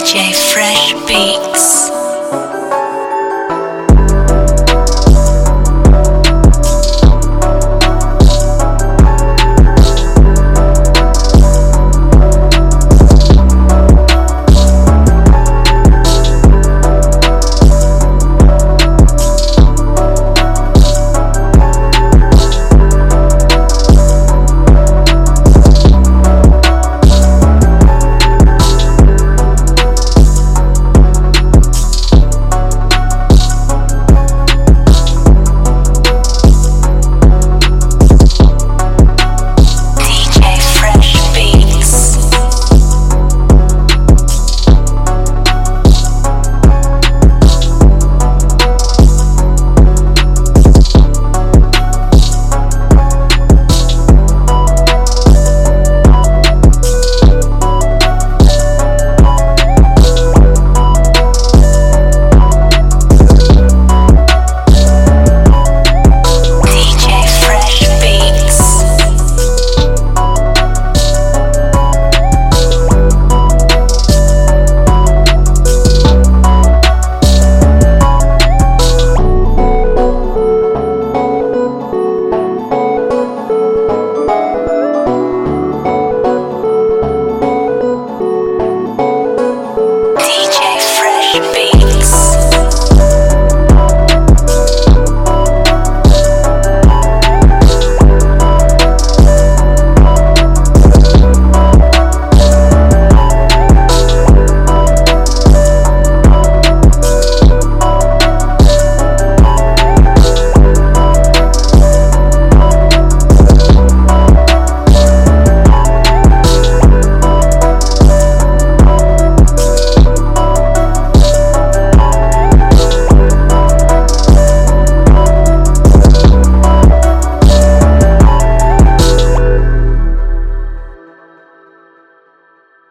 DJ Fresh Beat.